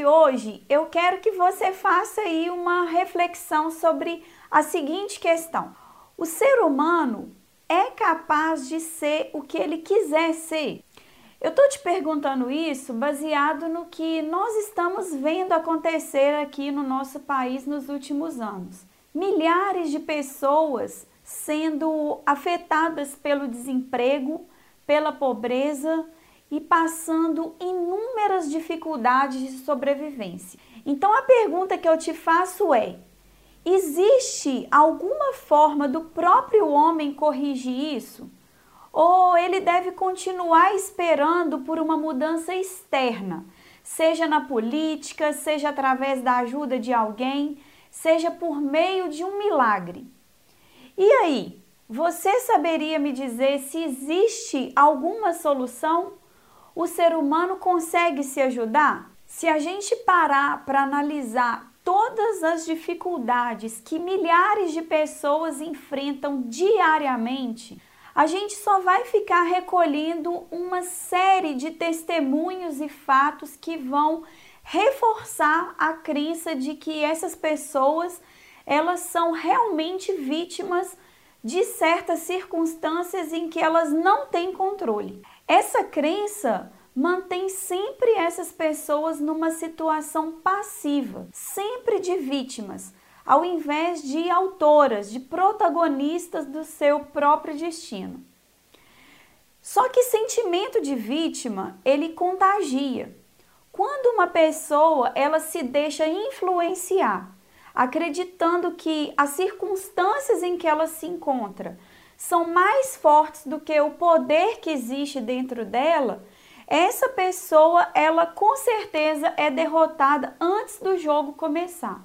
De hoje, eu quero que você faça aí uma reflexão sobre a seguinte questão: o ser humano é capaz de ser o que ele quiser ser? Eu tô te perguntando isso baseado no que nós estamos vendo acontecer aqui no nosso país nos últimos anos. Milhares de pessoas sendo afetadas pelo desemprego, pela pobreza, e passando inúmeras dificuldades de sobrevivência. Então a pergunta que eu te faço é: existe alguma forma do próprio homem corrigir isso? Ou ele deve continuar esperando por uma mudança externa, seja na política, seja através da ajuda de alguém, seja por meio de um milagre? E aí, você saberia me dizer se existe alguma solução? O ser humano consegue se ajudar? Se a gente parar para analisar todas as dificuldades que milhares de pessoas enfrentam diariamente, a gente só vai ficar recolhendo uma série de testemunhos e fatos que vão reforçar a crença de que essas pessoas elas são realmente vítimas de certas circunstâncias em que elas não têm controle. Essa crença mantém sempre essas pessoas numa situação passiva, sempre de vítimas, ao invés de autoras, de protagonistas do seu próprio destino. Só que sentimento de vítima, ele contagia. Quando uma pessoa ela se deixa influenciar, acreditando que as circunstâncias em que ela se encontra são mais fortes do que o poder que existe dentro dela, essa pessoa, ela com certeza é derrotada antes do jogo começar.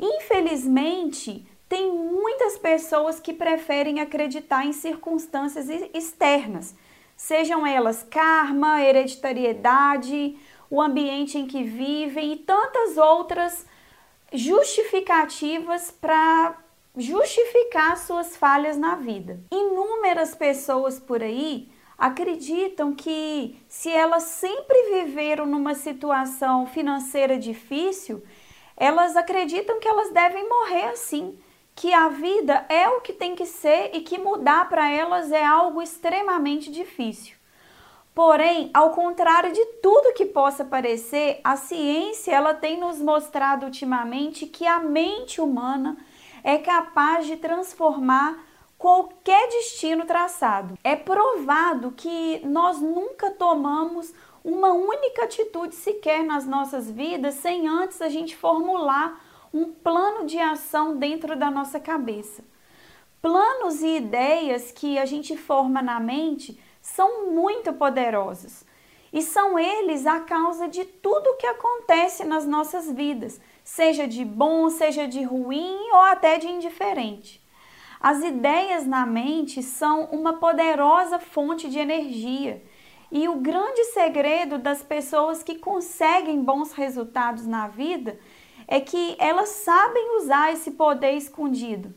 Infelizmente, tem muitas pessoas que preferem acreditar em circunstâncias externas, sejam elas karma, hereditariedade, o ambiente em que vivem e tantas outras justificativas para justificar suas falhas na vida. Inúmeras pessoas por aí acreditam que se elas sempre viveram numa situação financeira difícil, elas acreditam que elas devem morrer assim, que a vida é o que tem que ser e que mudar para elas é algo extremamente difícil. Porém, ao contrário de tudo que possa parecer, a ciência ela tem nos mostrado ultimamente que a mente humana é capaz de transformar qualquer destino traçado. É provado que nós nunca tomamos uma única atitude sequer nas nossas vidas sem antes a gente formular um plano de ação dentro da nossa cabeça. Planos e ideias que a gente forma na mente são muito poderosos e são eles a causa de tudo o que acontece nas nossas vidas, seja de bom, seja de ruim ou até de indiferente. As ideias na mente são uma poderosa fonte de energia. E o grande segredo das pessoas que conseguem bons resultados na vida é que elas sabem usar esse poder escondido.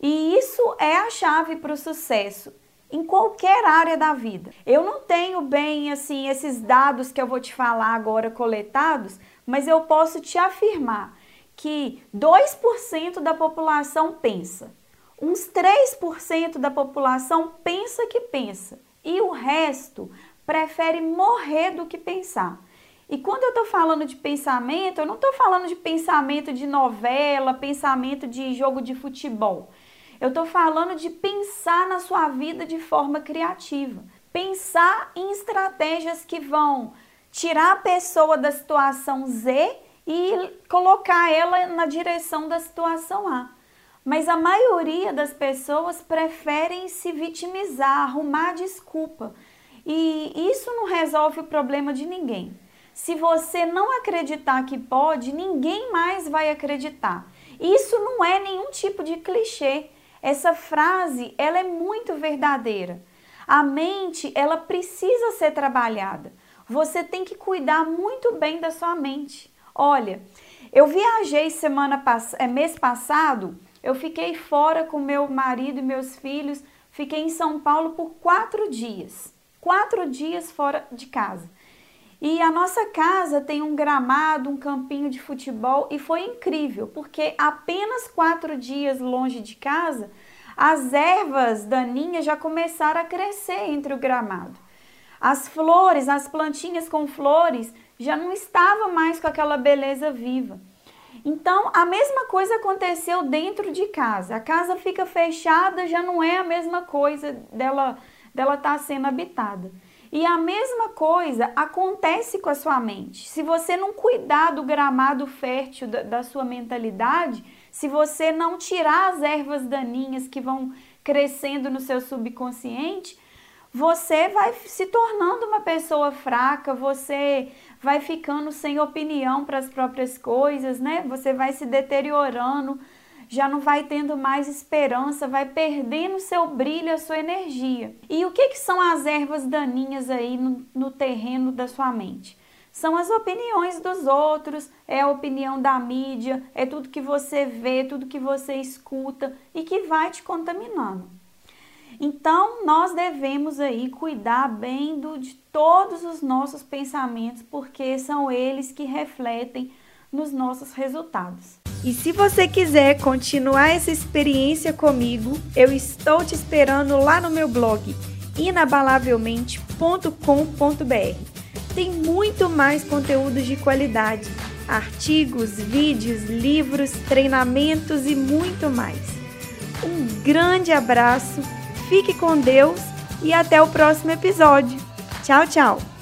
E isso é a chave para o sucesso em qualquer área da vida. Eu não tenho bem assim esses dados que eu vou te falar agora coletados, mas eu posso te afirmar que 2% da população pensa, uns 3% da população pensa que pensa e o resto prefere morrer do que pensar. E quando eu estou falando de pensamento, eu não estou falando de pensamento de novela, pensamento de jogo de futebol. Eu estou falando de pensar na sua vida de forma criativa. Pensar em estratégias que vão tirar a pessoa da situação Z e colocar ela na direção da situação A. Mas a maioria das pessoas preferem se vitimizar, arrumar desculpa. E isso não resolve o problema de ninguém. se você não acreditar que pode, ninguém mais vai acreditar. Isso não é nenhum tipo de clichê. Essa frase, ela é muito verdadeira. A mente, ela precisa ser trabalhada. Você tem que cuidar muito bem da sua mente. Olha, eu viajei semana pass é, mês passado, eu fiquei fora com meu marido e meus filhos, fiquei em São Paulo por quatro dias. Quatro dias fora de casa. E a nossa casa tem um gramado, um campinho de futebol e foi incrível, porque apenas quatro dias longe de casa, as ervas daninhas já começaram a crescer entre o gramado. As flores, as plantinhas com flores já não estavam mais com aquela beleza viva. Então, a mesma coisa aconteceu dentro de casa. A casa fica fechada, já não é a mesma coisa dela dela estar tá sendo habitada. E a mesma coisa acontece com a sua mente. Se você não cuidar do gramado fértil da, da sua mentalidade, se você não tirar as ervas daninhas que vão crescendo no seu subconsciente, você vai se tornando uma pessoa fraca, você vai ficando sem opinião para as próprias coisas, né? Você vai se deteriorando, já não vai tendo mais esperança, vai perdendo seu brilho, a sua energia. E o que, que são as ervas daninhas aí no, no terreno da sua mente? São as opiniões dos outros, é a opinião da mídia, é tudo que você vê, tudo que você escuta e que vai te contaminando. Então, nós devemos aí cuidar bem do, de todos os nossos pensamentos, porque são eles que refletem nos nossos resultados. E se você quiser continuar essa experiência comigo, eu estou te esperando lá no meu blog inabalavelmente.com.br. Tem muito mais conteúdos de qualidade, artigos, vídeos, livros, treinamentos e muito mais. Um grande abraço Fique com Deus e até o próximo episódio. Tchau, tchau!